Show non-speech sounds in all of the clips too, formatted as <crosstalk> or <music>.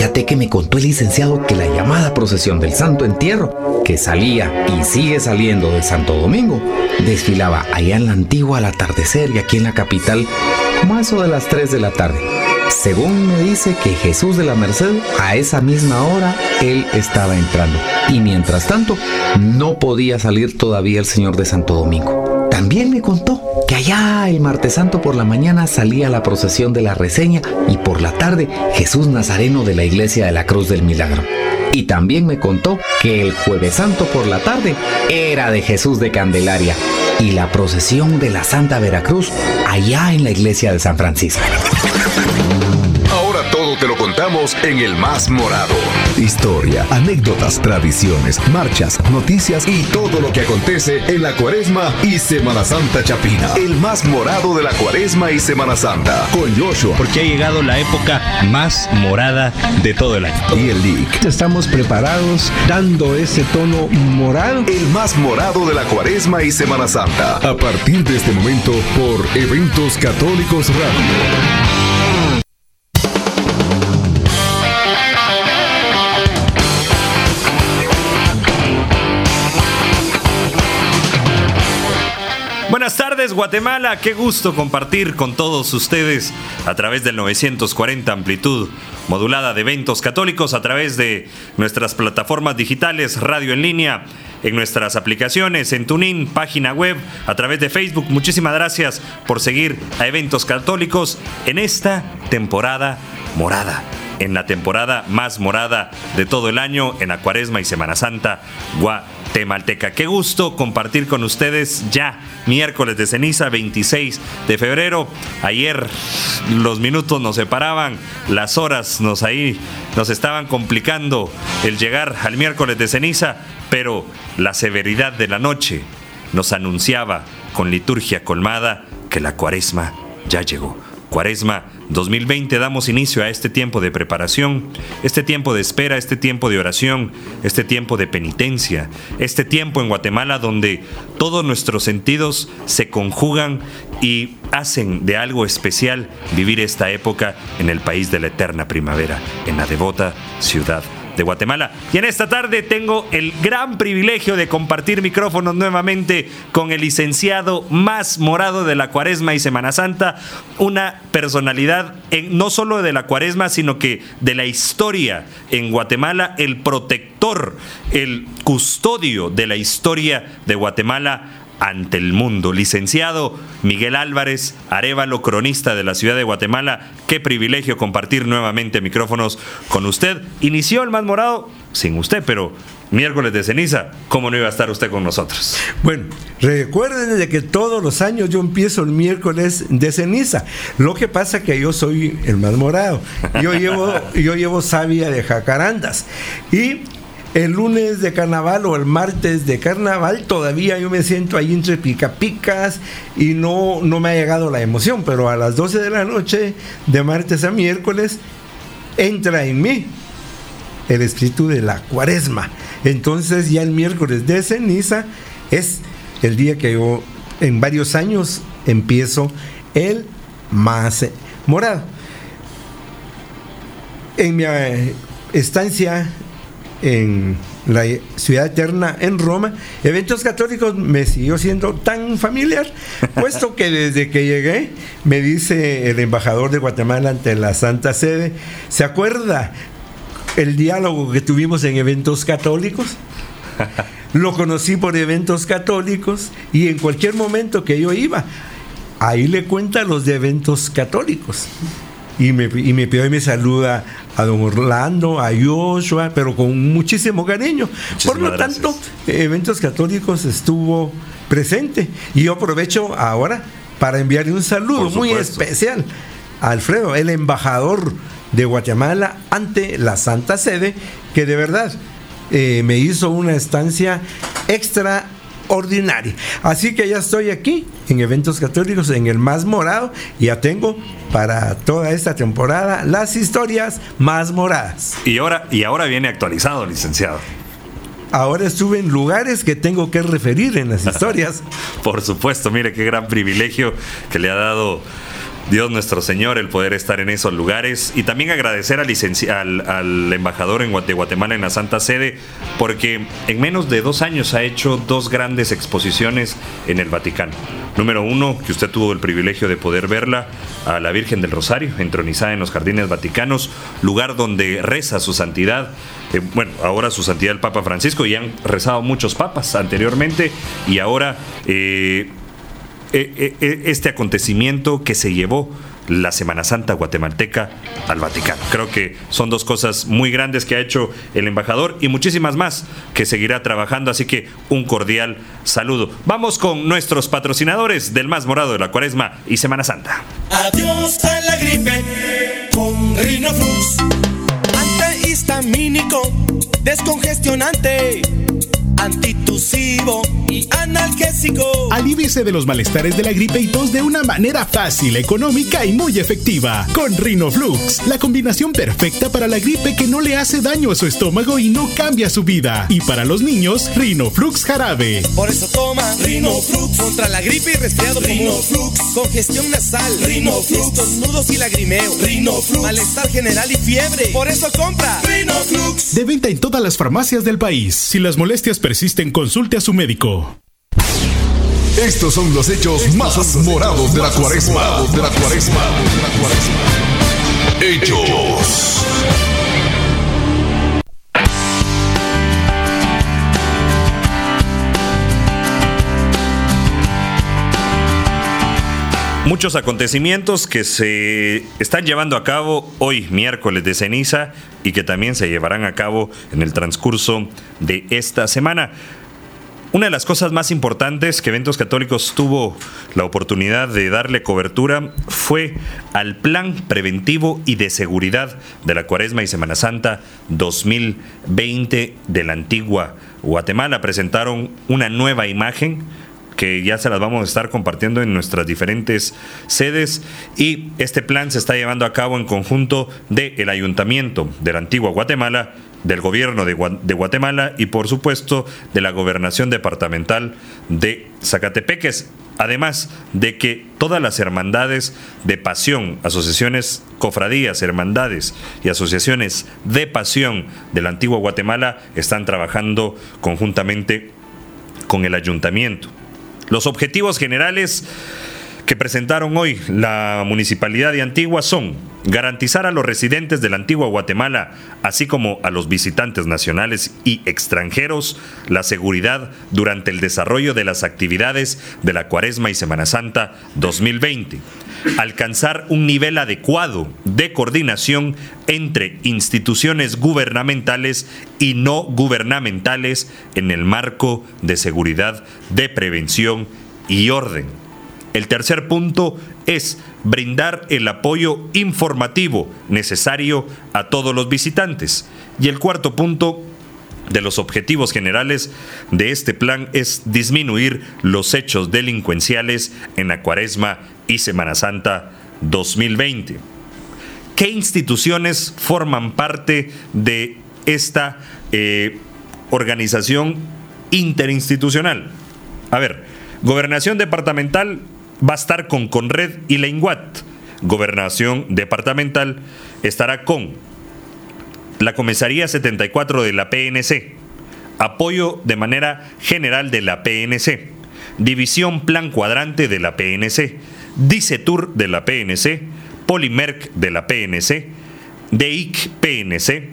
Fíjate que me contó el licenciado que la llamada procesión del Santo Entierro, que salía y sigue saliendo de Santo Domingo, desfilaba allá en la antigua al atardecer y aquí en la capital a eso de las 3 de la tarde. Según me dice que Jesús de la Merced, a esa misma hora, él estaba entrando. Y mientras tanto, no podía salir todavía el Señor de Santo Domingo. También me contó que allá el martes santo por la mañana salía la procesión de la reseña y por la tarde Jesús Nazareno de la iglesia de la Cruz del Milagro. Y también me contó que el jueves santo por la tarde era de Jesús de Candelaria y la procesión de la Santa Veracruz allá en la iglesia de San Francisco. Todo te lo contamos en el más morado. Historia, anécdotas, tradiciones, marchas, noticias y todo lo que acontece en la Cuaresma y Semana Santa Chapina. El más morado de la Cuaresma y Semana Santa con Joshua. Porque ha llegado la época más morada de todo el año. Y el Lick. Estamos preparados dando ese tono morado. El más morado de la Cuaresma y Semana Santa. A partir de este momento por Eventos Católicos Radio. Guatemala, qué gusto compartir con todos ustedes a través del 940 amplitud modulada de eventos católicos, a través de nuestras plataformas digitales, radio en línea, en nuestras aplicaciones, en TuneIn, página web, a través de Facebook. Muchísimas gracias por seguir a eventos católicos en esta temporada morada en la temporada más morada de todo el año, en la Cuaresma y Semana Santa, Guatemalteca. Qué gusto compartir con ustedes ya miércoles de ceniza 26 de febrero. Ayer los minutos nos separaban, las horas nos ahí nos estaban complicando el llegar al miércoles de ceniza, pero la severidad de la noche nos anunciaba con liturgia colmada que la Cuaresma ya llegó. Cuaresma 2020 damos inicio a este tiempo de preparación, este tiempo de espera, este tiempo de oración, este tiempo de penitencia, este tiempo en Guatemala donde todos nuestros sentidos se conjugan y hacen de algo especial vivir esta época en el país de la eterna primavera, en la devota ciudad de Guatemala. Y en esta tarde tengo el gran privilegio de compartir micrófonos nuevamente con el licenciado más morado de la Cuaresma y Semana Santa, una personalidad en, no solo de la Cuaresma, sino que de la historia en Guatemala, el protector, el custodio de la historia de Guatemala ante el mundo. Licenciado Miguel Álvarez, Arevalo, cronista de la ciudad de Guatemala, qué privilegio compartir nuevamente micrófonos con usted. Inició el más morado sin usted, pero miércoles de ceniza, ¿cómo no iba a estar usted con nosotros? Bueno, recuerden de que todos los años yo empiezo el miércoles de ceniza. Lo que pasa que yo soy el más morado. Yo llevo, yo llevo de jacarandas. Y el lunes de carnaval o el martes de carnaval todavía yo me siento ahí entre pica picas y no, no me ha llegado la emoción, pero a las 12 de la noche, de martes a miércoles, entra en mí el espíritu de la cuaresma. Entonces ya el miércoles de ceniza es el día que yo en varios años empiezo el más morado. En mi eh, estancia en la ciudad eterna en Roma, eventos católicos me siguió siendo tan familiar, puesto que desde que llegué, me dice el embajador de Guatemala ante la Santa Sede, ¿se acuerda el diálogo que tuvimos en eventos católicos? Lo conocí por eventos católicos y en cualquier momento que yo iba, ahí le cuenta los de eventos católicos y me, y me pide y me saluda a don Orlando, a Joshua, pero con muchísimo cariño. Por lo tanto, Eventos Católicos estuvo presente y yo aprovecho ahora para enviarle un saludo muy especial a Alfredo, el embajador de Guatemala ante la Santa Sede, que de verdad eh, me hizo una estancia extra ordinaria. Así que ya estoy aquí en eventos católicos en el más morado y ya tengo para toda esta temporada las historias más moradas. Y ahora, y ahora viene actualizado, licenciado. Ahora estuve en lugares que tengo que referir en las historias. <laughs> Por supuesto, mire qué gran privilegio que le ha dado Dios nuestro Señor el poder estar en esos lugares y también agradecer al, al, embajador en de Guatemala en la Santa Sede porque en menos de dos años ha hecho dos grandes exposiciones en el Vaticano. Número uno, que usted tuvo el privilegio de poder verla, a la Virgen del Rosario, entronizada en los Jardines Vaticanos, lugar donde reza su santidad. Eh, bueno, ahora su santidad el Papa Francisco y han rezado muchos papas anteriormente y ahora eh, eh, eh, este acontecimiento que se llevó la Semana Santa guatemalteca al Vaticano. Creo que son dos cosas muy grandes que ha hecho el embajador y muchísimas más que seguirá trabajando, así que un cordial saludo. Vamos con nuestros patrocinadores del más morado de la Cuaresma y Semana Santa. Adiós a la gripe con antihistamínico, descongestionante antitusivo y analgésico. Alivíese de los malestares de la gripe y tos de una manera fácil, económica y muy efectiva. Con Rinoflux, la combinación perfecta para la gripe que no le hace daño a su estómago y no cambia su vida. Y para los niños, Rinoflux jarabe. Por eso toma Rinoflux contra la gripe y resfriado Rinoflux, congestión nasal, Rinoflux, nudos y lagrimeo, Rinoflux, malestar general y fiebre. Por eso compra Rinoflux. De venta en todas las farmacias del país. Si las molestias persisten, consulte a su médico. Estos son los hechos más morados de la cuaresma. De la cuaresma. Hechos. Muchos acontecimientos que se están llevando a cabo hoy, miércoles de ceniza, y que también se llevarán a cabo en el transcurso de esta semana. Una de las cosas más importantes que Eventos Católicos tuvo la oportunidad de darle cobertura fue al plan preventivo y de seguridad de la Cuaresma y Semana Santa 2020 de la antigua Guatemala. Presentaron una nueva imagen que ya se las vamos a estar compartiendo en nuestras diferentes sedes y este plan se está llevando a cabo en conjunto del Ayuntamiento de la Antigua Guatemala, del Gobierno de, Guatemala y por supuesto de la Gobernación Departamental de Zacatepeques. Además de que todas las hermandades de pasión, asociaciones, cofradías, hermandades y asociaciones de pasión de la antigua Guatemala están trabajando conjuntamente con el ayuntamiento. Los objetivos generales que presentaron hoy la Municipalidad de Antigua son garantizar a los residentes de la antigua Guatemala, así como a los visitantes nacionales y extranjeros, la seguridad durante el desarrollo de las actividades de la Cuaresma y Semana Santa 2020, alcanzar un nivel adecuado de coordinación entre instituciones gubernamentales y no gubernamentales en el marco de seguridad, de prevención y orden el tercer punto es brindar el apoyo informativo necesario a todos los visitantes. Y el cuarto punto de los objetivos generales de este plan es disminuir los hechos delincuenciales en la Cuaresma y Semana Santa 2020. ¿Qué instituciones forman parte de esta eh, organización interinstitucional? A ver, Gobernación Departamental estar con Conred y la Gobernación departamental estará con la Comisaría 74 de la PNC, apoyo de manera general de la PNC, División Plan Cuadrante de la PNC, Dicetur de la PNC, Polimerc de la PNC, DEIC PNC,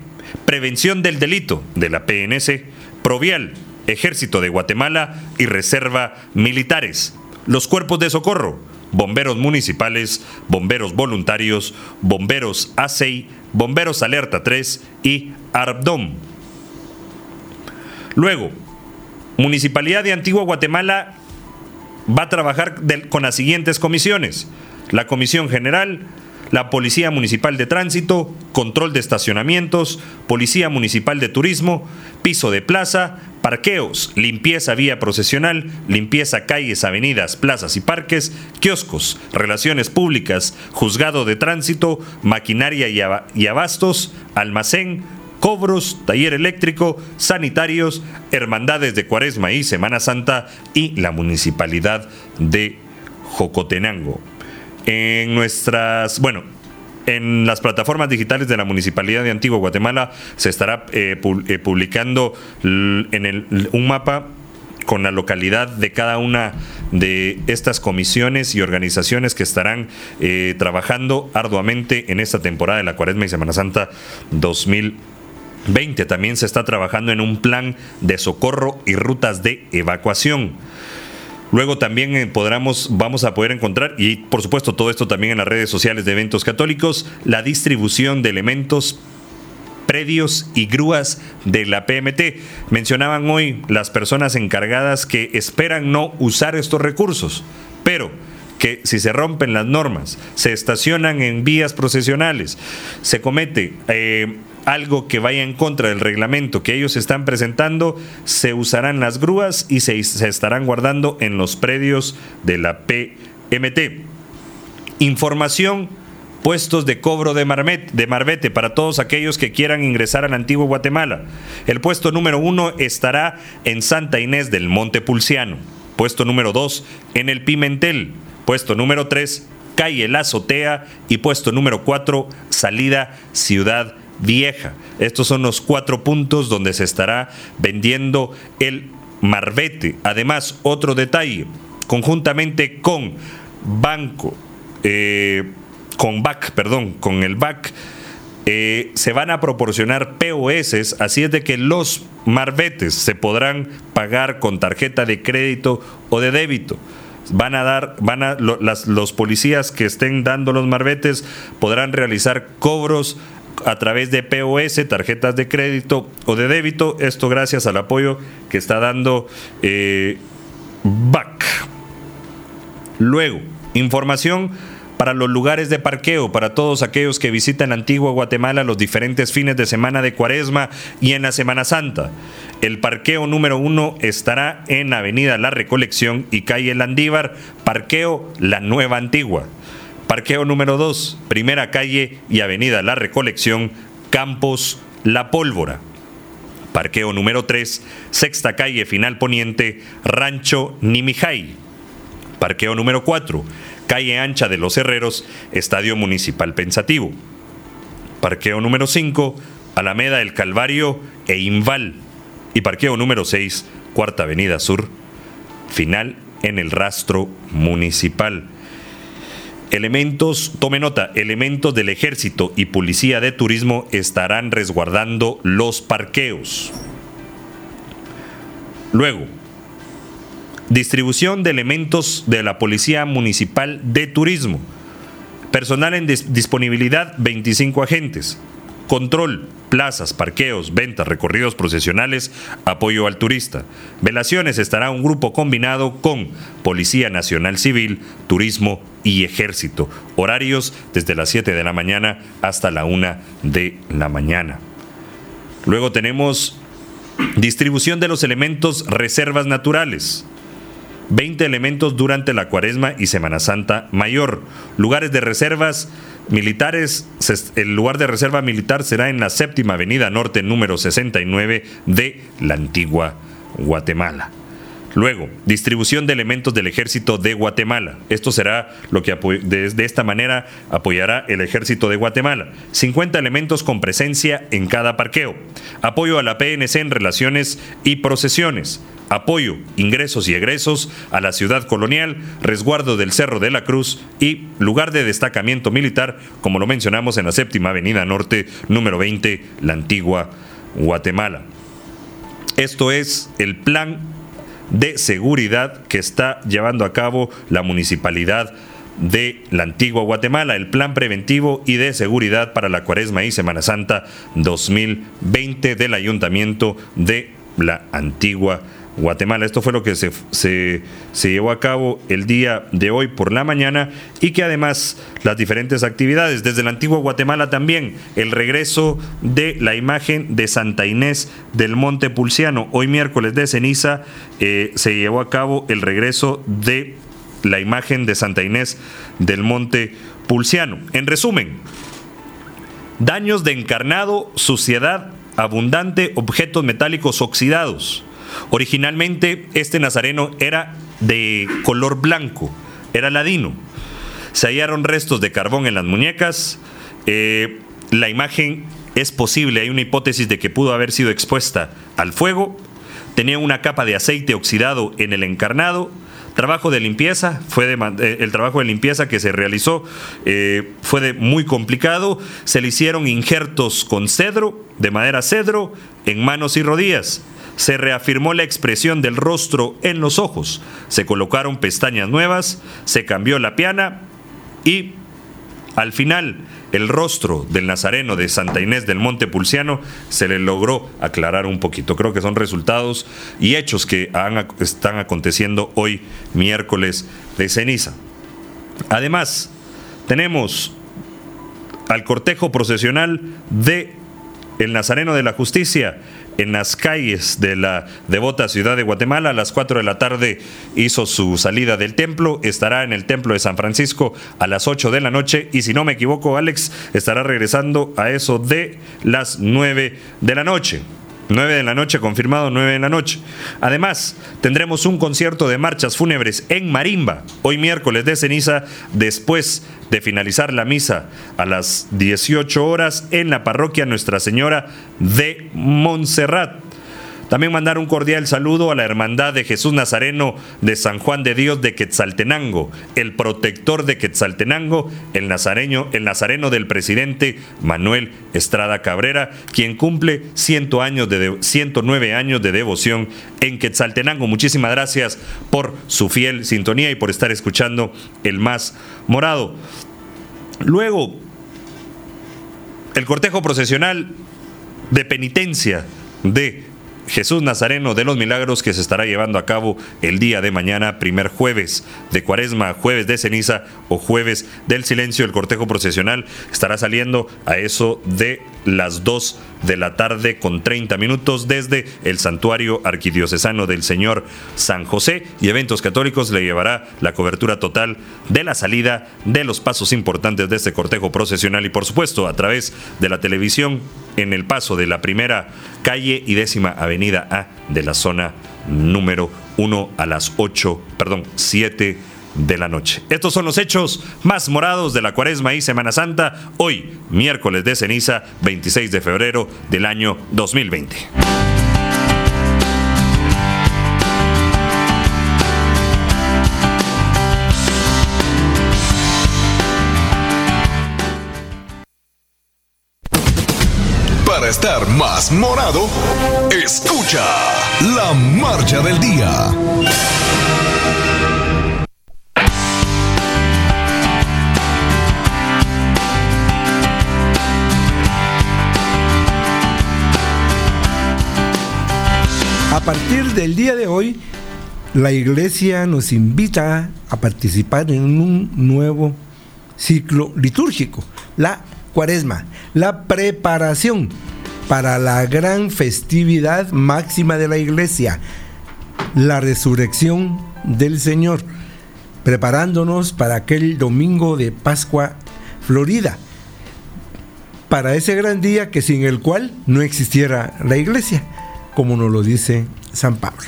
Prevención del Delito de la PNC, Provial, Ejército de Guatemala y Reserva Militares los cuerpos de socorro, bomberos municipales, bomberos voluntarios, bomberos ASEI, bomberos Alerta 3 y ARBDOM. Luego, Municipalidad de Antigua Guatemala va a trabajar con las siguientes comisiones. La Comisión General, la Policía Municipal de Tránsito, Control de Estacionamientos, Policía Municipal de Turismo, Piso de Plaza, Parqueos, limpieza vía procesional, limpieza calles, avenidas, plazas y parques, kioscos, relaciones públicas, juzgado de tránsito, maquinaria y abastos, almacén, cobros, taller eléctrico, sanitarios, hermandades de Cuaresma y Semana Santa y la Municipalidad de Jocotenango. En nuestras, bueno, en las plataformas digitales de la Municipalidad de Antigua Guatemala se estará eh, eh, publicando en el, un mapa con la localidad de cada una de estas comisiones y organizaciones que estarán eh, trabajando arduamente en esta temporada de la Cuaresma y Semana Santa 2020. También se está trabajando en un plan de socorro y rutas de evacuación. Luego también eh, podremos, vamos a poder encontrar, y por supuesto todo esto también en las redes sociales de eventos católicos, la distribución de elementos predios y grúas de la PMT. Mencionaban hoy las personas encargadas que esperan no usar estos recursos, pero que si se rompen las normas, se estacionan en vías procesionales, se comete eh, algo que vaya en contra del reglamento que ellos están presentando, se usarán las grúas y se, estarán guardando en los predios de la PMT. Información puestos de cobro de, de Marbete para todos aquellos que quieran ingresar al antiguo Guatemala. El puesto número uno estará en Santa Inés del Monte Pulciano. Puesto número dos en el Pimentel. Puesto número tres, calle La Azotea. Y puesto número cuatro, salida Ciudad vieja. Estos son los cuatro puntos donde se estará vendiendo el marbete. Además, otro detalle, conjuntamente con Banco, eh, con BAC, perdón, con el BAC, eh, se van a proporcionar POS, así es de que los marbetes se podrán pagar con tarjeta de crédito o de débito van a dar, van a, los policías que estén dando los marbetes podrán realizar cobros a través de POS, tarjetas de crédito o de débito. Esto gracias al apoyo que está dando eh, BAC. Luego, información para los lugares de parqueo, para todos aquellos que visitan Antigua Guatemala los diferentes fines de semana de Cuaresma y en la Semana Santa. El parqueo número uno estará en Avenida La Recolección y calle Landívar, parqueo La Nueva Antigua. Parqueo número 2, primera calle y avenida La Recolección, Campos La Pólvora. Parqueo número 3, sexta calle final poniente, Rancho Nimijay. Parqueo número 4, calle ancha de los Herreros, Estadio Municipal Pensativo. Parqueo número 5, Alameda El Calvario e Inval. Y parqueo número 6, cuarta avenida sur, final en el rastro municipal. Elementos, tome nota, elementos del ejército y policía de turismo estarán resguardando los parqueos. Luego, distribución de elementos de la Policía Municipal de Turismo. Personal en disponibilidad 25 agentes. Control, plazas, parqueos, ventas, recorridos procesionales, apoyo al turista. Velaciones estará un grupo combinado con Policía Nacional Civil, Turismo y Ejército. Horarios desde las 7 de la mañana hasta la 1 de la mañana. Luego tenemos distribución de los elementos reservas naturales. 20 elementos durante la Cuaresma y Semana Santa Mayor. Lugares de reservas militares, el lugar de reserva militar será en la séptima avenida norte número 69 de la antigua Guatemala. Luego, distribución de elementos del ejército de Guatemala. Esto será lo que de, esta manera apoyará el ejército de Guatemala. 50 elementos con presencia en cada parqueo. Apoyo a la PNC en relaciones y procesiones apoyo, ingresos y egresos a la ciudad colonial, resguardo del Cerro de la Cruz y lugar de destacamiento militar, como lo mencionamos en la séptima avenida norte, número 20, la antigua Guatemala. Esto es el plan de seguridad que está llevando a cabo la municipalidad de la antigua Guatemala, el plan preventivo y de seguridad para la Cuaresma y Semana Santa 2020 del Ayuntamiento de la antigua Guatemala. Esto fue lo que se, se, llevó a cabo el día de hoy por la mañana y que además las diferentes actividades, desde la antigua Guatemala también, el regreso de la imagen de Santa Inés del Monte Pulciano. Hoy miércoles de ceniza eh, se llevó a cabo el regreso de la imagen de Santa Inés del Monte Pulciano. En resumen, daños de encarnado, suciedad abundante, objetos metálicos oxidados Originalmente este nazareno era de color blanco, era ladino. Se hallaron restos de carbón en las muñecas. Eh, la imagen es posible, hay una hipótesis de que pudo haber sido expuesta al fuego. Tenía una capa de aceite oxidado en el encarnado. Trabajo de limpieza, fue de, eh, el trabajo de limpieza que se realizó eh, fue muy complicado. Se le hicieron injertos con cedro, de madera cedro, en manos y rodillas. Se reafirmó la expresión del rostro en los ojos. Se colocaron pestañas nuevas, se cambió la piana y al final el rostro del nazareno de Santa Inés del Monte Pulciano se le logró aclarar un poquito. Creo que son resultados y hechos que están aconteciendo hoy miércoles de ceniza. Además, tenemos al cortejo procesional de el Nazareno de la Justicia en las calles de la devota ciudad de Guatemala. A las 4 de la tarde hizo su salida del templo. Estará en el templo de San Francisco a las 8 de la noche. Y si no me equivoco, Alex estará regresando a eso de las 9 de la noche. 9 de la noche, confirmado 9 de la noche. Además, tendremos un concierto de marchas fúnebres en Marimba, hoy miércoles de ceniza, después de finalizar la misa a las 18 horas en la parroquia Nuestra Señora de Montserrat. También mandar un cordial saludo a la Hermandad de Jesús Nazareno de San Juan de Dios de Quetzaltenango, el protector de Quetzaltenango, el el nazareno del presidente Manuel Estrada Cabrera, quien cumple 100 años de, 109 años de devoción en Quetzaltenango. Muchísimas gracias por su fiel sintonía y por estar escuchando el más morado. Luego, el cortejo procesional de penitencia de Jesús Nazareno de los Milagros que se estará llevando a cabo el día de mañana, primer jueves de Cuaresma, jueves de ceniza o jueves del silencio. El cortejo procesional estará saliendo a eso de las 2 de la tarde con 30 minutos desde el santuario arquidiocesano del Señor San José. Y Eventos Católicos le llevará la cobertura total de la salida de los pasos importantes de este cortejo procesional y por supuesto a través de la televisión en el paso de la primera calle y décima avenida A de la zona número 1 a las 8, perdón, 7 de la noche. Estos son los hechos más morados de la Cuaresma y Semana Santa, hoy, miércoles de ceniza, 26 de febrero del año 2020. Para estar más morado, escucha la marcha del día. Partir del día de hoy, la iglesia nos invita a participar en un nuevo ciclo litúrgico, la cuaresma, la preparación para la gran festividad máxima de la iglesia, la resurrección del Señor, preparándonos para aquel domingo de Pascua Florida, para ese gran día que sin el cual no existiera la iglesia como nos lo dice San Pablo.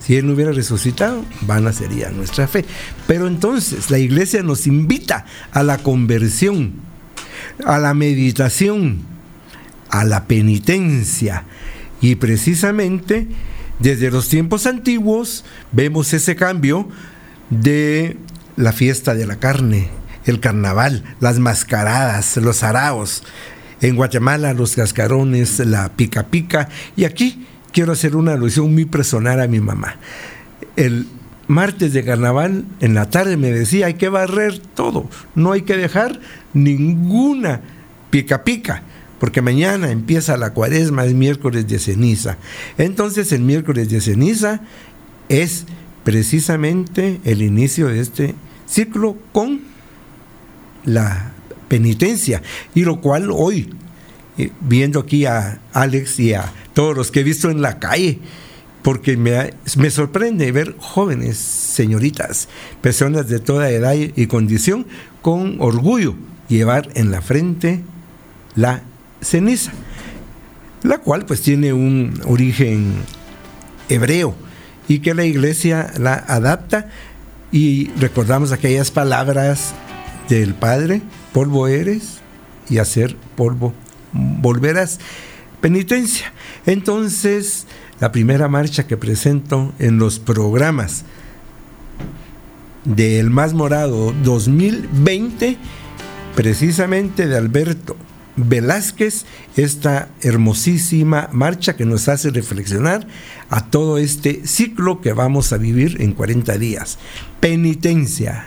Si Él no hubiera resucitado, vana sería nuestra fe. Pero entonces la iglesia nos invita a la conversión, a la meditación, a la penitencia. Y precisamente desde los tiempos antiguos vemos ese cambio de la fiesta de la carne, el carnaval, las mascaradas, los araos. En Guatemala los cascarones, la pica pica. Y aquí quiero hacer una alusión muy personal a mi mamá. El martes de carnaval, en la tarde me decía, hay que barrer todo, no hay que dejar ninguna pica pica, porque mañana empieza la cuaresma, es miércoles de ceniza. Entonces el miércoles de ceniza es precisamente el inicio de este ciclo con la penitencia, y lo cual hoy, viendo aquí a Alex y a todos los que he visto en la calle, porque me, me, sorprende ver jóvenes, señoritas, personas de toda edad y condición, con orgullo llevar en la frente la ceniza, la cual pues tiene un origen hebreo y que la iglesia la adapta. Y recordamos aquellas palabras del Padre, polvo eres y hacer polvo volverás. Penitencia. Entonces, la primera marcha que presento en los programas del Más Morado 2020, precisamente de Alberto Velázquez, esta hermosísima marcha que nos hace reflexionar a todo este ciclo que vamos a vivir en 40 días. Penitencia.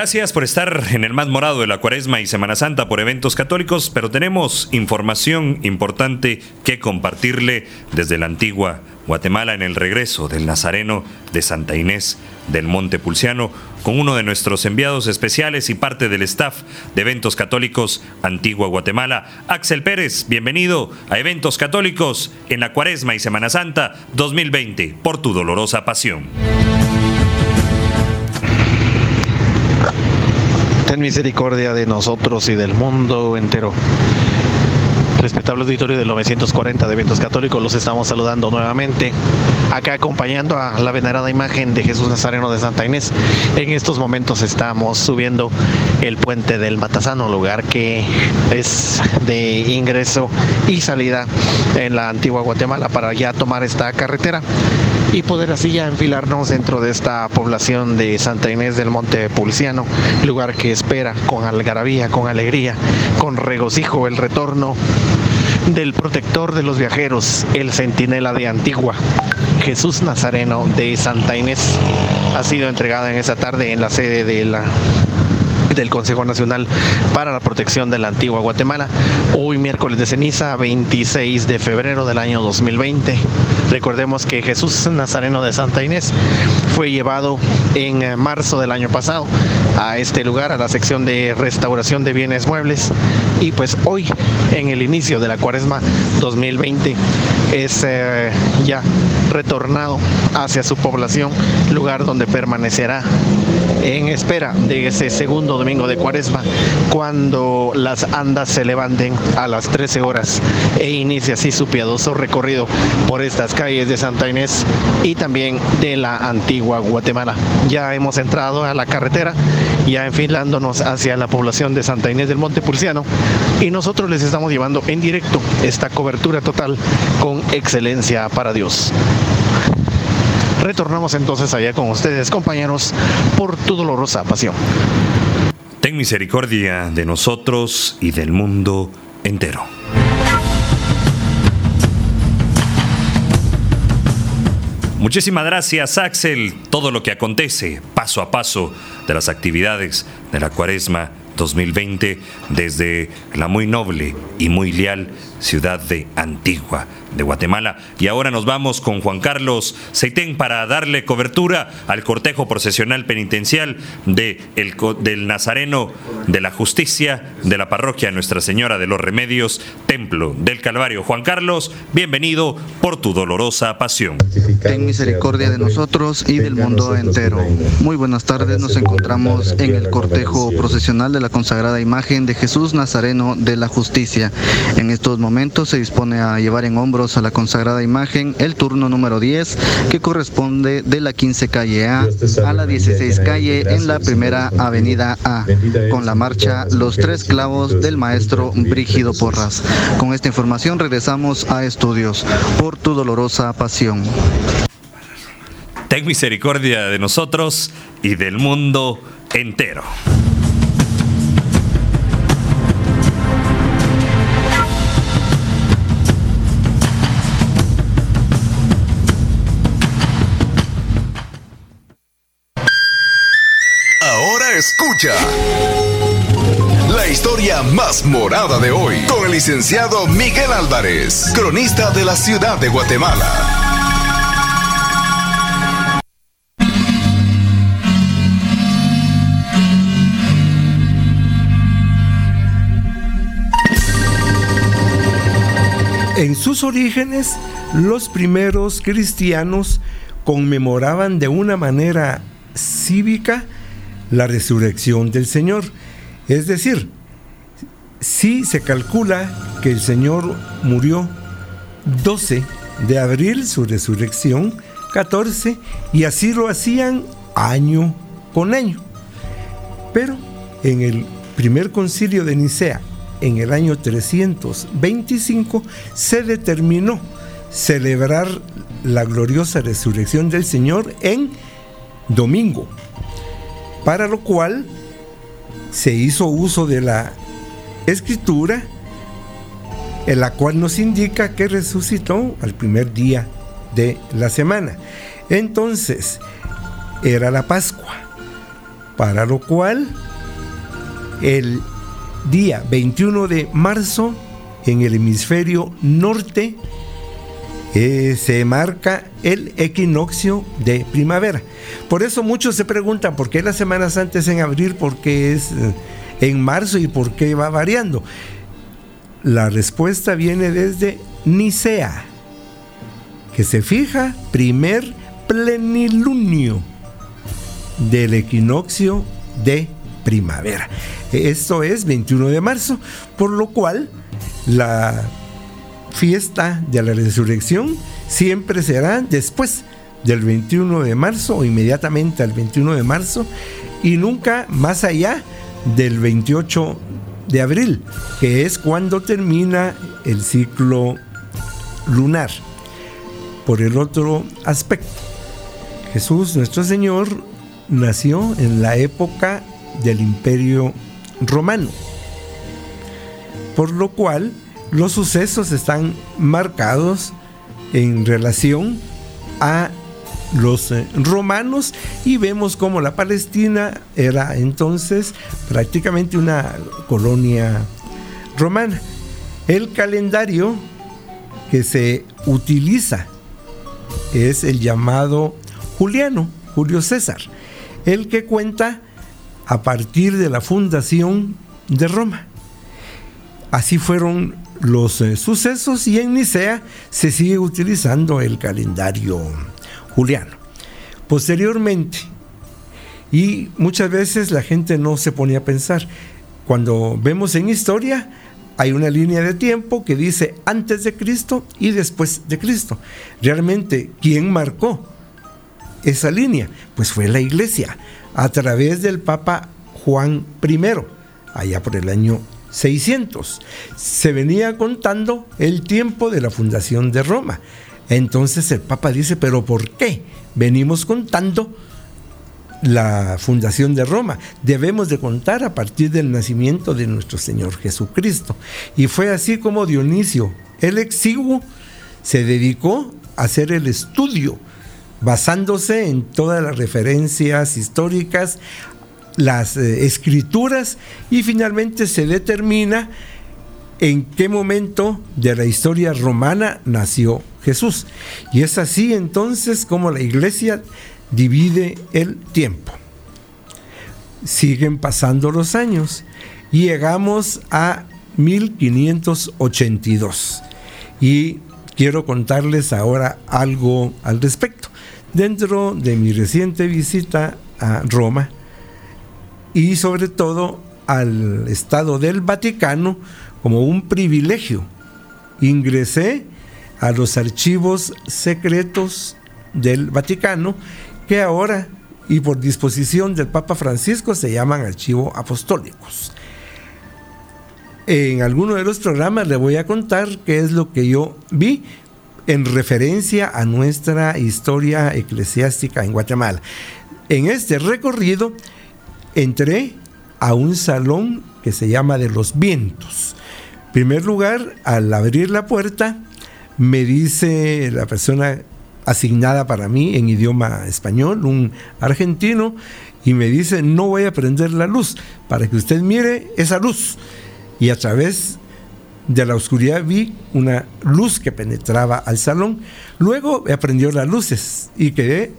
Gracias por estar en el más morado de la Cuaresma y Semana Santa por eventos católicos, pero tenemos información importante que compartirle desde la antigua Guatemala en el regreso del Nazareno de Santa Inés del Monte Pulciano con uno de nuestros enviados especiales y parte del staff de Eventos Católicos Antigua Guatemala, Axel Pérez. Bienvenido a Eventos Católicos en la Cuaresma y Semana Santa 2020 por tu dolorosa pasión. Ten misericordia de nosotros y del mundo entero. Respetable auditorio del 940 de Eventos Católicos, los estamos saludando nuevamente, acá acompañando a la venerada imagen de Jesús Nazareno de Santa Inés. En estos momentos estamos subiendo el puente del Matazano, lugar que es de ingreso y salida en la antigua Guatemala para ya tomar esta carretera y poder así ya enfilarnos dentro de esta población de Santa Inés del Monte Pulciano, lugar que espera con algarabía, con alegría, con regocijo el retorno del protector de los viajeros, el centinela de Antigua, Jesús Nazareno de Santa Inés. Ha sido entregada en esta tarde en la sede de la del Consejo Nacional para la Protección de la Antigua Guatemala. Hoy miércoles de ceniza, 26 de febrero del año 2020. Recordemos que Jesús Nazareno de Santa Inés fue llevado en eh, marzo del año pasado a este lugar, a la sección de restauración de bienes muebles. Y pues hoy, en el inicio de la cuaresma 2020, es eh, ya retornado hacia su población, lugar donde permanecerá en espera de ese segundo domingo de cuaresma, cuando las andas se levanten a las 13 horas e inicia así su piadoso recorrido por estas calles de Santa Inés y también de la antigua Guatemala. Ya hemos entrado a la carretera, ya enfilándonos hacia la población de Santa Inés del Monte Pulciano y nosotros les estamos llevando en directo esta cobertura total con excelencia para Dios. Retornamos entonces allá con ustedes, compañeros, por tu dolorosa pasión. Ten misericordia de nosotros y del mundo entero. Muchísimas gracias Axel. Todo lo que acontece paso a paso de las actividades de la cuaresma 2020 desde la muy noble y muy leal ciudad de Antigua de Guatemala. Y ahora nos vamos con Juan Carlos Seitén para darle cobertura al cortejo procesional penitencial de el, del Nazareno de la Justicia de la parroquia Nuestra Señora de los Remedios, Templo del Calvario. Juan Carlos, bienvenido por tu dolorosa pasión. Ten misericordia de nosotros y del mundo entero. Muy buenas tardes, nos encontramos en el cortejo procesional de la consagrada imagen de Jesús Nazareno de la Justicia. En estos momentos se dispone a llevar en hombros a la consagrada imagen el turno número 10 que corresponde de la 15 calle A a la 16 calle en la primera avenida A con la marcha Los Tres Clavos del maestro Brígido Porras. Con esta información regresamos a estudios por tu dolorosa pasión. Ten misericordia de nosotros y del mundo entero. La historia más morada de hoy con el licenciado Miguel Álvarez, cronista de la ciudad de Guatemala. En sus orígenes, los primeros cristianos conmemoraban de una manera cívica la resurrección del Señor. Es decir, si se calcula que el Señor murió 12 de abril, su resurrección, 14, y así lo hacían año con año. Pero en el primer concilio de Nicea, en el año 325, se determinó celebrar la gloriosa resurrección del Señor en domingo, para lo cual se hizo uso de la escritura, en la cual nos indica que resucitó al primer día de la semana. Entonces, era la Pascua, para lo cual el día 21 de marzo en el hemisferio norte eh, se marca el equinoccio de primavera. Por eso muchos se preguntan por qué la Semana Santa es en abril, por qué es eh, en marzo y por qué va variando. La respuesta viene desde Nicea, que se fija primer plenilunio del equinoccio de primavera. Esto es 21 de marzo, por lo cual la fiesta de la resurrección siempre será después del 21 de marzo o inmediatamente al 21 de marzo y nunca más allá del 28 de abril, que es cuando termina el ciclo lunar. Por el otro aspecto, Jesús nuestro Señor nació en la época del imperio romano, por lo cual los sucesos están marcados en relación a los eh, romanos y vemos como la Palestina era entonces prácticamente una colonia romana. El calendario que se utiliza es el llamado Juliano, Julio César, el que cuenta a partir de la fundación de Roma. Así fueron los eh, sucesos y en Nicea se sigue utilizando el calendario juliano. Posteriormente, y muchas veces la gente no se pone a pensar, cuando vemos en historia, hay una línea de tiempo que dice antes de Cristo y después de Cristo. Realmente, ¿quién marcó esa línea? Pues fue la iglesia, a través del Papa Juan I, allá por el año 600. Se venía contando el tiempo de la fundación de Roma. Entonces el Papa dice, pero ¿por qué venimos contando la fundación de Roma? Debemos de contar a partir del nacimiento de nuestro Señor Jesucristo. Y fue así como Dionisio, el exiguo, se dedicó a hacer el estudio, basándose en todas las referencias históricas, las eh, escrituras, y finalmente se determina en qué momento de la historia romana nació Jesús. Y es así entonces como la iglesia divide el tiempo. Siguen pasando los años y llegamos a 1582. Y quiero contarles ahora algo al respecto. Dentro de mi reciente visita a Roma y sobre todo al Estado del Vaticano como un privilegio, ingresé a los archivos secretos del Vaticano, que ahora y por disposición del Papa Francisco se llaman archivos apostólicos. En alguno de los programas le voy a contar qué es lo que yo vi en referencia a nuestra historia eclesiástica en Guatemala. En este recorrido entré a un salón que se llama de los vientos. En primer lugar, al abrir la puerta, me dice la persona asignada para mí en idioma español, un argentino, y me dice, no voy a prender la luz, para que usted mire esa luz. Y a través de la oscuridad vi una luz que penetraba al salón. Luego aprendió las luces y quedé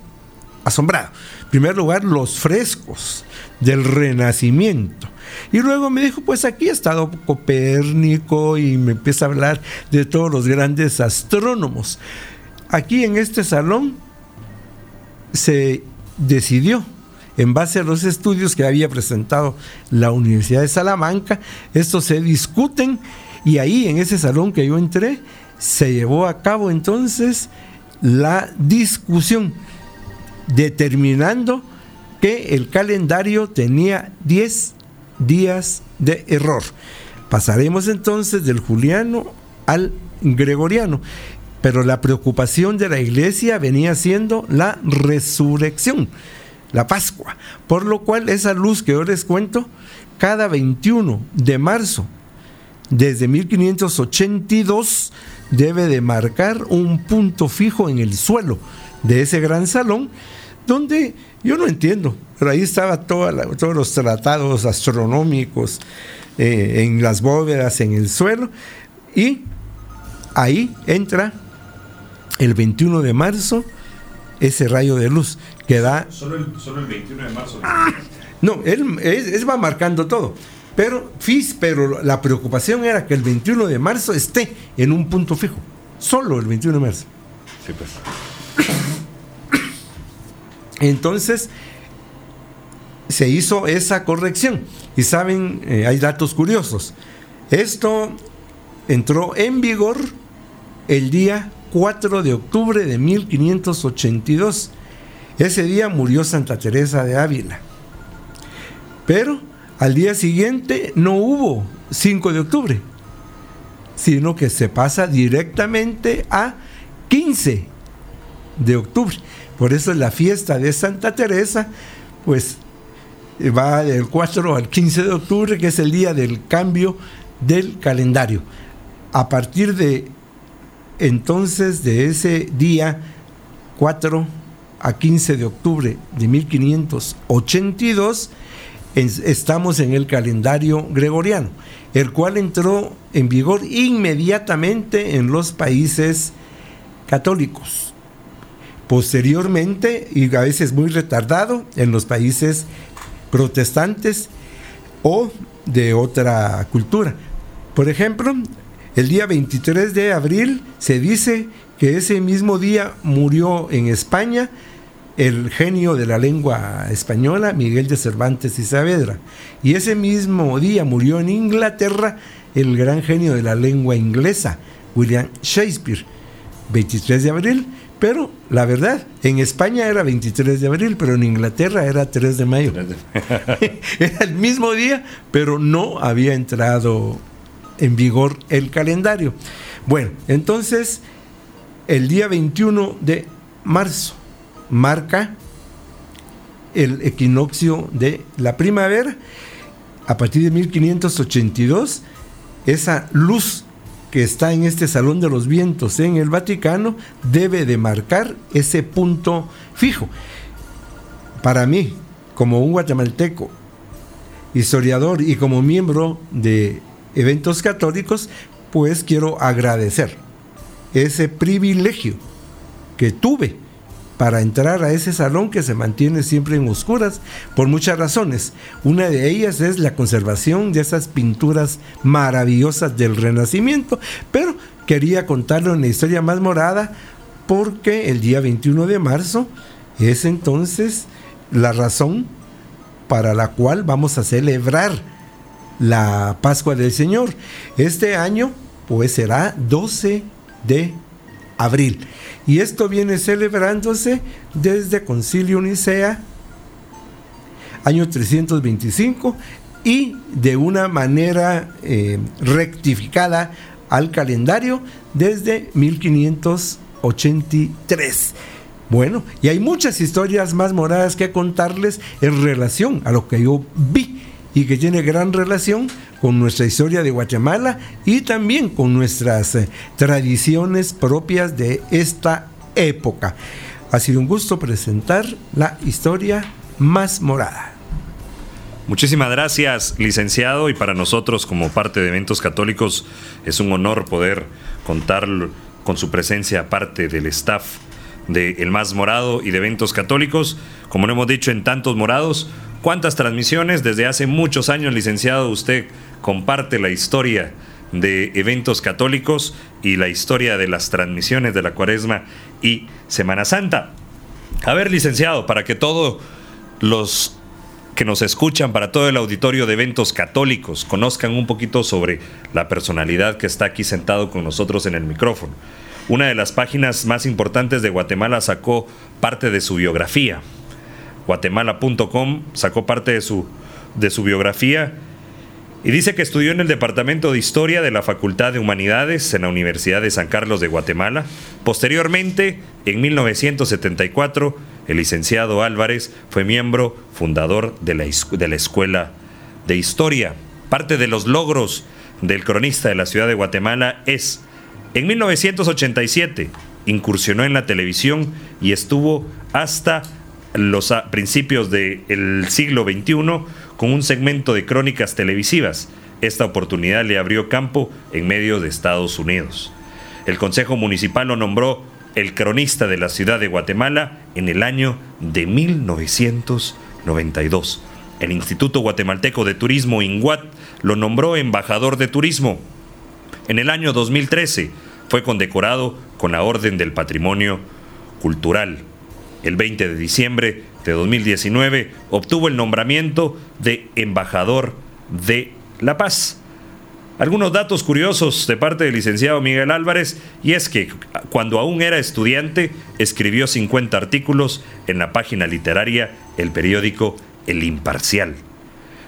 asombrado. En primer lugar, los frescos del Renacimiento. Y luego me dijo, pues aquí ha estado Copérnico y me empieza a hablar de todos los grandes astrónomos. Aquí en este salón se decidió, en base a los estudios que había presentado la Universidad de Salamanca, estos se discuten y ahí en ese salón que yo entré se llevó a cabo entonces la discusión determinando que el calendario tenía 10 días de error. Pasaremos entonces del juliano al gregoriano, pero la preocupación de la iglesia venía siendo la resurrección, la Pascua, por lo cual esa luz que yo les cuento, cada 21 de marzo, desde 1582, debe de marcar un punto fijo en el suelo de ese gran salón, donde yo no entiendo, pero ahí estaba todos los tratados astronómicos eh, en las bóvedas, en el suelo, y ahí entra el 21 de marzo ese rayo de luz que da... Solo el, 21 de marzo. No, él, va marcando todo. Pero, pero la preocupación era que el 21 de marzo esté en un punto fijo. Solo el 21 de marzo. Sí, pues. Entonces, se hizo esa corrección. Y saben, eh, hay datos curiosos. Esto entró en vigor el día 4 de octubre de 1582. Ese día murió Santa Teresa de Ávila. Pero al día siguiente no hubo 5 de octubre, sino que se pasa directamente a 15 de octubre. Por eso la fiesta de Santa Teresa, pues va del 4 al 15 de octubre, que es el día del cambio del calendario. A partir de entonces, de ese día 4 a 15 de octubre de 1582, estamos en el calendario gregoriano, el cual entró en vigor inmediatamente en los países católicos. Posteriormente, y a veces muy retardado, en los países protestantes o de otra cultura. Por ejemplo, el día 23 de abril se dice que ese mismo día murió en España el genio de la lengua española, Miguel de Cervantes y Saavedra. Y ese mismo día murió en Inglaterra el gran genio de la lengua inglesa, William Shakespeare, 23 de abril. Pero la verdad, en España era 23 de abril, pero en Inglaterra era 3 de <laughs> mayo. era el mismo día, pero no había entrado en vigor el calendario. Bueno, entonces el día 21 de marzo marca el equinoccio de la primavera. A partir de 1582, esa luz que está en este Salón de los Vientos en el Vaticano debe de marcar ese punto fijo. Para mí, como un guatemalteco, historiador y como miembro de eventos católicos, pues quiero agradecer ese privilegio que tuve para entrar a ese salón que se mantiene siempre en oscuras por muchas razones. Una de ellas es la conservación de esas pinturas maravillosas del Renacimiento, pero quería contarle una historia más morada porque el día 21 de marzo es entonces la razón para la cual vamos a celebrar la Pascua del Señor. Este año pues será 12 de abril. Y esto viene celebrándose desde Concilio Nicea, año 325, y de una manera eh, rectificada al calendario desde 1583. Bueno, y hay muchas historias más moradas que contarles en relación a lo que yo vi y que tiene gran relación con nuestra historia de Guatemala y también con nuestras eh, tradiciones propias de esta época. Ha sido un gusto presentar la historia más morada. Muchísimas gracias, licenciado, y para nosotros como parte de Eventos Católicos es un honor poder contar con su presencia parte del staff de El Más Morado y de Eventos Católicos. Como lo hemos dicho en tantos morados, ¿Cuántas transmisiones? Desde hace muchos años, licenciado, usted comparte la historia de eventos católicos y la historia de las transmisiones de la Cuaresma y Semana Santa. A ver, licenciado, para que todos los que nos escuchan, para todo el auditorio de eventos católicos, conozcan un poquito sobre la personalidad que está aquí sentado con nosotros en el micrófono. Una de las páginas más importantes de Guatemala sacó parte de su biografía, guatemala.com, sacó parte de su, de su biografía y dice que estudió en el Departamento de Historia de la Facultad de Humanidades en la Universidad de San Carlos de Guatemala. Posteriormente, en 1974, el licenciado Álvarez fue miembro fundador de la, de la Escuela de Historia. Parte de los logros del cronista de la ciudad de Guatemala es, en 1987, incursionó en la televisión y estuvo hasta los principios del siglo XXI con un segmento de crónicas televisivas. Esta oportunidad le abrió campo en medio de Estados Unidos. El Consejo Municipal lo nombró el cronista de la ciudad de Guatemala en el año de 1992. El Instituto Guatemalteco de Turismo, INGUAT, lo nombró embajador de turismo. En el año 2013 fue condecorado con la Orden del Patrimonio Cultural el 20 de diciembre de 2019 obtuvo el nombramiento de embajador de la paz. Algunos datos curiosos de parte del licenciado Miguel Álvarez, y es que cuando aún era estudiante escribió 50 artículos en la página literaria El periódico El Imparcial.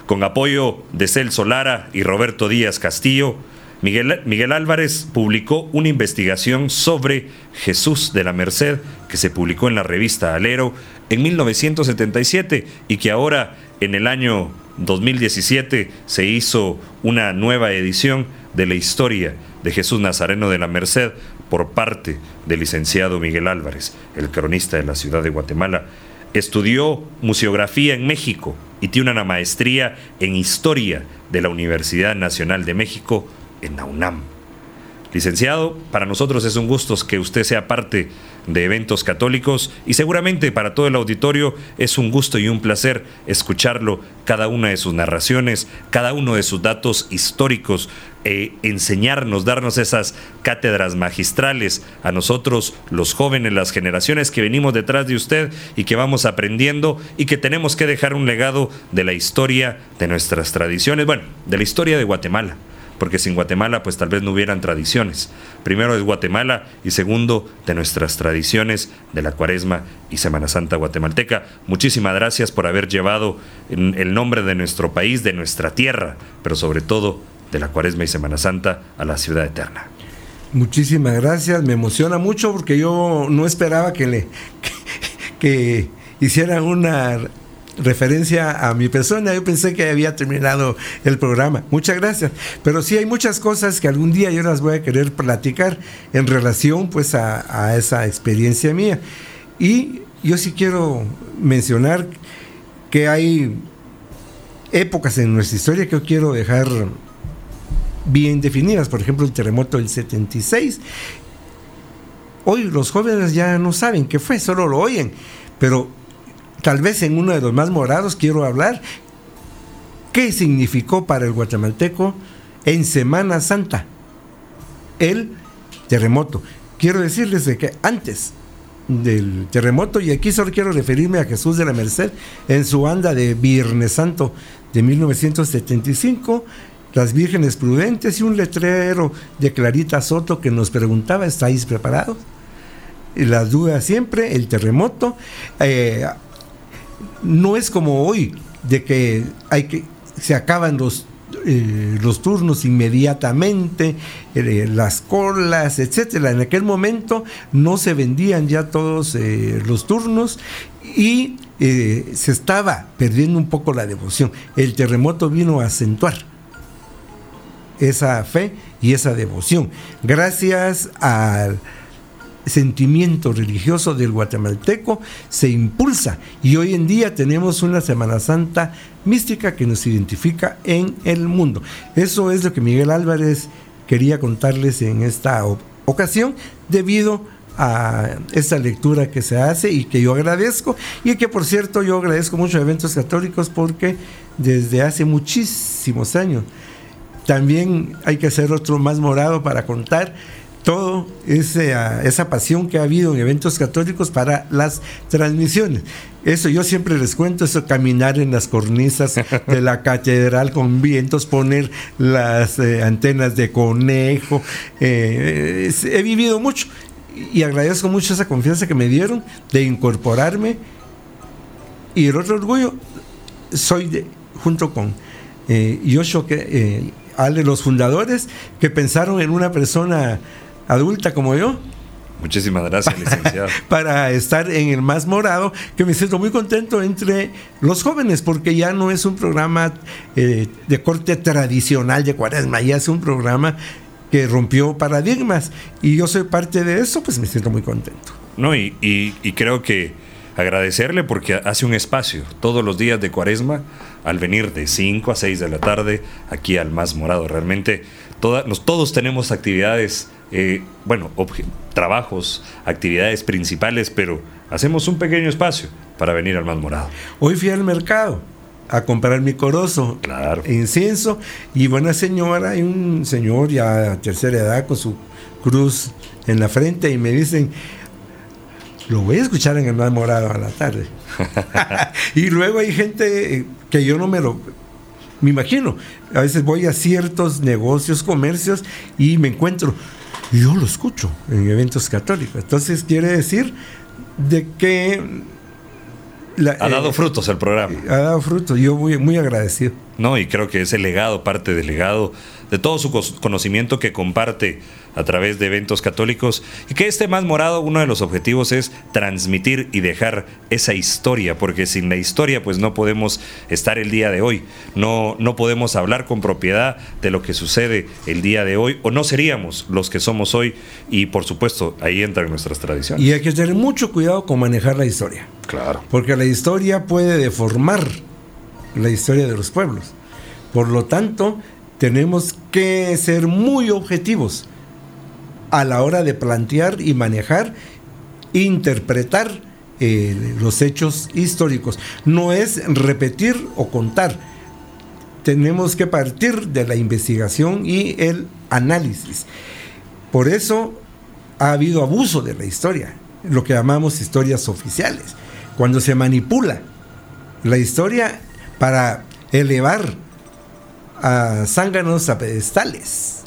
Con apoyo de Celso Lara y Roberto Díaz Castillo, Miguel, Álvarez publicó una investigación sobre Jesús de la Merced que se publicó en la revista Alero en 1977 y que ahora en el año 2017 se hizo una nueva edición de la historia de Jesús Nazareno de la Merced por parte del licenciado Miguel Álvarez, el cronista de la ciudad de Guatemala. Estudió museografía en México y tiene una maestría en historia de la Universidad Nacional de México en la UNAM. Licenciado, para nosotros es un gusto que usted sea parte de eventos católicos y seguramente para todo el auditorio es un gusto y un placer escucharlo, cada una de sus narraciones, cada uno de sus datos históricos, e enseñarnos, darnos esas cátedras magistrales a nosotros, los jóvenes, las generaciones que venimos detrás de usted y que vamos aprendiendo y que tenemos que dejar un legado de la historia, de nuestras tradiciones, bueno, de la historia de Guatemala porque sin Guatemala pues tal vez no hubieran tradiciones. Primero es Guatemala y segundo de nuestras tradiciones de la Cuaresma y Semana Santa guatemalteca. Muchísimas gracias por haber llevado el nombre de nuestro país, de nuestra tierra, pero sobre todo de la Cuaresma y Semana Santa a la ciudad eterna. Muchísimas gracias, me emociona mucho porque yo no esperaba que le <laughs> que hicieran una referencia a mi persona, yo pensé que había terminado el programa. Muchas gracias. Pero sí hay muchas cosas que algún día yo las voy a querer platicar en relación pues a, a esa experiencia mía. Y yo sí quiero mencionar que hay épocas en nuestra historia que yo quiero dejar bien definidas. Por ejemplo, el terremoto del 76. Hoy los jóvenes ya no saben qué fue, solo lo oyen. Pero tal vez en uno de los más morados, quiero hablar qué significó para el guatemalteco en Semana Santa el terremoto. Quiero decirles de que antes del terremoto, y aquí solo quiero referirme a Jesús de la Merced, en su anda de Viernes Santo de 1975, las vírgenes prudentes y un letrero de Clarita Soto que nos preguntaba, ¿estáis preparados? Las dudas siempre, el terremoto, eh, no es como hoy, de que hay que se acaban los eh, los turnos inmediatamente, eh, las colas, etcétera. En aquel momento no se vendían ya todos eh, los turnos y se estaba perdiendo un poco la devoción. El terremoto vino a acentuar esa fe y esa devoción. Gracias al sentimiento religioso del guatemalteco se impulsa y hoy en día tenemos una Semana Santa mística que nos identifica en el mundo. Eso es lo que Miguel Álvarez quería contarles en esta ocasión debido a esta lectura que se hace y que yo agradezco y que por cierto yo agradezco mucho a eventos católicos porque desde hace muchísimos años también hay que hacer otro más morado para contar todo esa pasión que ha habido en eventos católicos para las transmisiones. Eso yo siempre les cuento, eso caminar en las cornisas de la <laughs> catedral con vientos, poner las eh, antenas de conejo. Eh, he vivido mucho y agradezco mucho esa confianza que me dieron de incorporarme. Y el otro orgullo, soy de, junto con eh, Yoshio, que, eh, Ale, los fundadores, que pensaron en una persona adulta como yo. Muchísimas gracias, licenciado. <laughs> para estar en el más morado, que me siento muy contento entre los jóvenes, porque ya no es un programa eh, de corte tradicional de cuaresma, ya es un programa que rompió paradigmas. Y yo soy parte de eso, pues me siento muy contento. No, y, y creo que agradecerle porque hace un espacio todos los días de cuaresma al venir de 5 a 6 de la tarde aquí al más morado. Realmente todos tenemos actividades, eh, bueno, trabajos, actividades principales, pero hacemos un pequeño espacio para venir al más morado. Hoy fui al mercado a comprar mi corozo, claro. incienso, y buena señora, y un señor ya a tercera edad con su cruz en la frente, y me dicen, lo voy a escuchar en el más morado a la tarde. <laughs> <laughs> y luego hay gente eh, que yo no me lo me imagino. A veces voy a ciertos negocios, comercios y me encuentro, yo lo escucho en eventos católicos. Entonces quiere decir de que... ha dado eh, frutos el programa. Ha dado frutos, yo muy, muy agradecido. No, y creo que ese legado, parte del legado de todo su conocimiento que comparte a través de eventos católicos y que este más morado uno de los objetivos es transmitir y dejar esa historia porque sin la historia pues no podemos estar el día de hoy. No no podemos hablar con propiedad de lo que sucede el día de hoy o no seríamos los que somos hoy y por supuesto ahí entran nuestras tradiciones. Y hay que tener mucho cuidado con manejar la historia. Claro. Porque la historia puede deformar la historia de los pueblos. Por lo tanto tenemos que ser muy objetivos a la hora de plantear y manejar, interpretar eh, los hechos históricos. No es repetir o contar. Tenemos que partir de la investigación y el análisis. Por eso ha habido abuso de la historia, lo que llamamos historias oficiales, cuando se manipula la historia para elevar a zánganos a pedestales.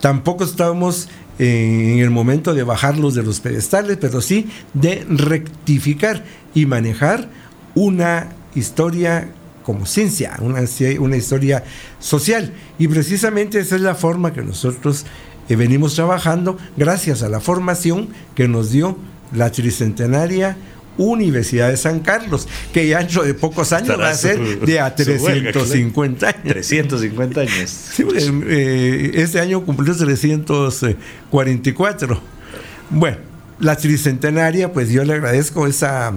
Tampoco estamos en el momento de bajarlos de los pedestales, pero sí de rectificar y manejar una historia como ciencia, una, una historia social. Y precisamente esa es la forma que nosotros eh, venimos trabajando gracias a la formación que nos dio la tricentenaria Universidad de San Carlos, que ya dentro de pocos años va a ser de a 350 años. 350 años. <laughs> Eh, este año cumplió 344. Bueno, la tricentenaria, pues yo le agradezco esa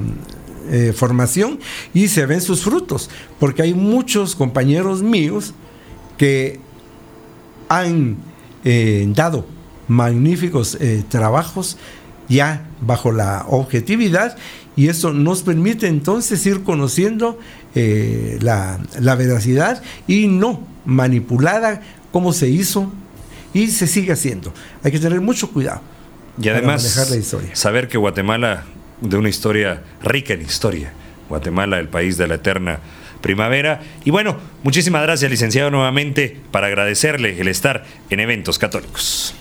eh, formación y se ven sus frutos, porque hay muchos compañeros míos que han eh, dado magníficos trabajos ya bajo la objetividad y eso nos permite entonces ir conociendo eh, la, veracidad y no manipulada como se hizo y se sigue haciendo. Hay que tener mucho cuidado. Y además, saber que Guatemala, de una historia rica en historia, Guatemala, el país de la eterna primavera. Y bueno, muchísimas gracias, licenciado, nuevamente, para agradecerle el estar en eventos católicos.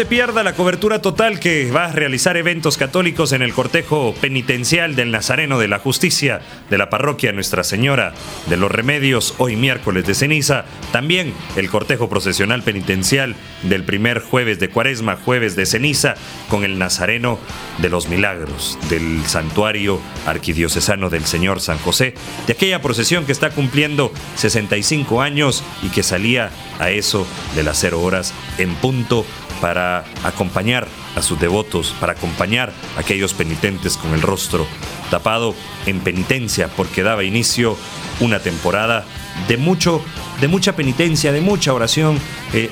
Se pierda la cobertura total que va a realizar eventos católicos en el cortejo penitencial del Nazareno de la Justicia de la parroquia Nuestra Señora de los Remedios, hoy miércoles de ceniza. También el cortejo procesional penitencial del primer jueves de cuaresma, jueves de ceniza, con el Nazareno de los Milagros del santuario arquidiocesano del Señor San José, de aquella procesión que está cumpliendo 65 años y que salía a eso de las cero horas en punto para acompañar a sus devotos, para acompañar a aquellos penitentes con el rostro tapado en penitencia, porque daba inicio una temporada de mucho, de mucha penitencia, de mucha oración, eh,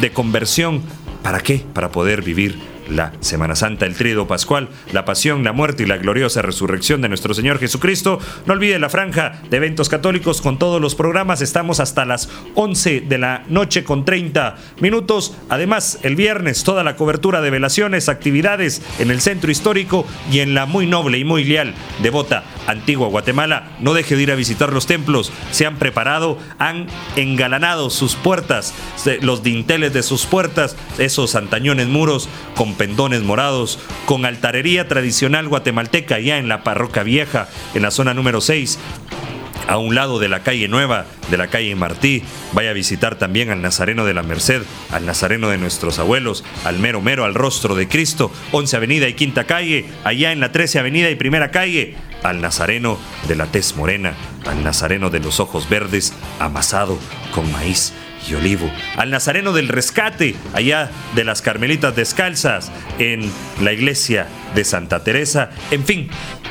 de conversión. ¿Para qué? Para poder vivir la Semana Santa, el Tríodo Pascual, la Pasión, la Muerte y la gloriosa resurrección de nuestro Señor Jesucristo. No olvide la franja de eventos católicos con todos los programas. Estamos hasta las 11 de la noche con 30 minutos. Además, el viernes toda la cobertura de velaciones, actividades en el centro histórico y en la muy noble y muy leal devota antigua Guatemala. No deje de ir a visitar los templos. Se han preparado, han engalanado sus puertas, los dinteles de sus puertas, esos antañones muros con pendones morados, con altarería tradicional guatemalteca ya en la parroquia vieja, en la zona número 6 a un lado de la calle Nueva, de la calle Martí. Vaya a visitar también al Nazareno de la Merced, al Nazareno de nuestros abuelos, al mero mero, al rostro de Cristo, 11 Avenida y Quinta Calle, allá en la 13 Avenida y Primera Calle, al Nazareno de la tez morena, al Nazareno de los ojos verdes, amasado con maíz y Olivo, al Nazareno del Rescate, allá de las Carmelitas Descalzas, en la iglesia de Santa Teresa, en fin,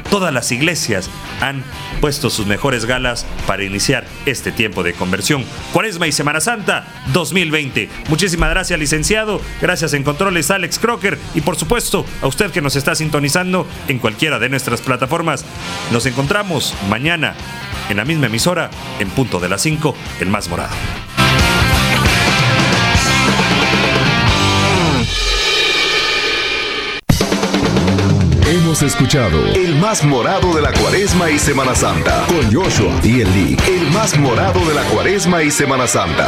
todas las iglesias han puesto sus mejores galas para iniciar este tiempo de conversión. Cuaresma y Semana Santa 2020. Muchísimas gracias, licenciado. Gracias en controles, Alex Crocker. Y por supuesto, a usted que nos está sintonizando en cualquiera de nuestras plataformas. Nos encontramos mañana en la misma emisora, en punto de las 5, el más morado. Hemos escuchado El más morado de la cuaresma y Semana Santa con Joshua y Eli. El más morado de la cuaresma y Semana Santa.